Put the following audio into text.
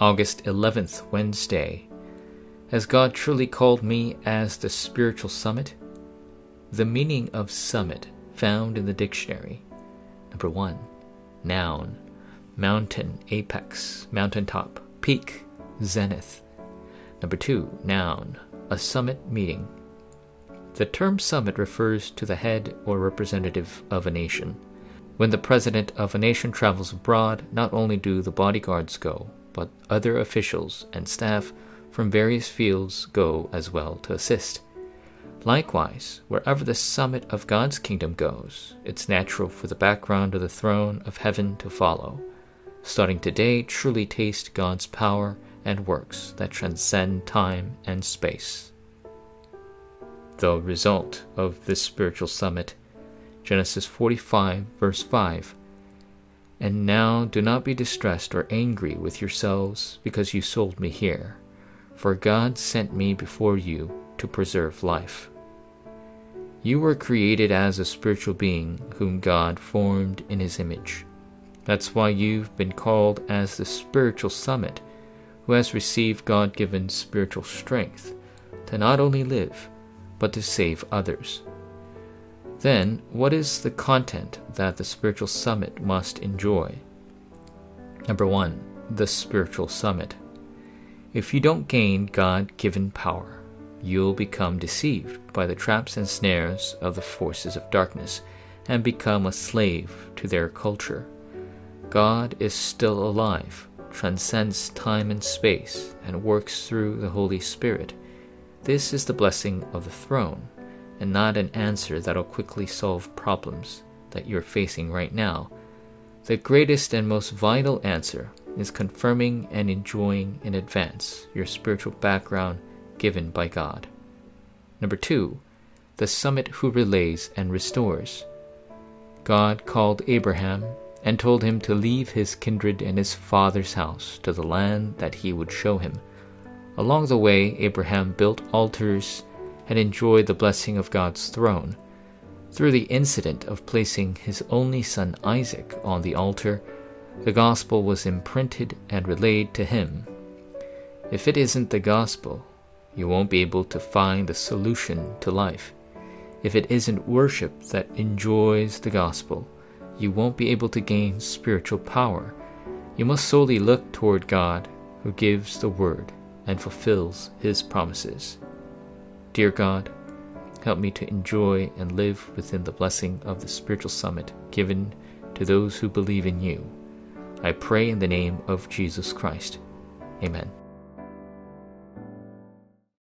August 11th, Wednesday. Has God truly called me as the spiritual summit? The meaning of summit found in the dictionary. Number one, noun, mountain, apex, mountaintop, peak, zenith. Number two, noun, a summit meeting. The term summit refers to the head or representative of a nation. When the president of a nation travels abroad, not only do the bodyguards go, but other officials and staff from various fields go as well to assist. Likewise, wherever the summit of God's kingdom goes, it's natural for the background of the throne of heaven to follow. Starting today, truly taste God's power and works that transcend time and space. The result of this spiritual summit, Genesis 45, verse 5. And now do not be distressed or angry with yourselves because you sold me here, for God sent me before you to preserve life. You were created as a spiritual being whom God formed in his image. That's why you've been called as the spiritual summit, who has received God given spiritual strength to not only live, but to save others. Then, what is the content that the spiritual summit must enjoy? Number one, the spiritual summit. If you don't gain God given power, you'll become deceived by the traps and snares of the forces of darkness and become a slave to their culture. God is still alive, transcends time and space, and works through the Holy Spirit. This is the blessing of the throne and not an answer that'll quickly solve problems that you're facing right now. The greatest and most vital answer is confirming and enjoying in advance your spiritual background given by God. Number two, the summit who relays and restores. God called Abraham and told him to leave his kindred and his father's house to the land that he would show him. Along the way, Abraham built altars and enjoy the blessing of God's throne. Through the incident of placing his only son Isaac on the altar, the gospel was imprinted and relayed to him. If it isn't the gospel, you won't be able to find the solution to life. If it isn't worship that enjoys the gospel, you won't be able to gain spiritual power. You must solely look toward God, who gives the word and fulfills his promises. Dear God, help me to enjoy and live within the blessing of the spiritual summit given to those who believe in you. I pray in the name of Jesus Christ. Amen.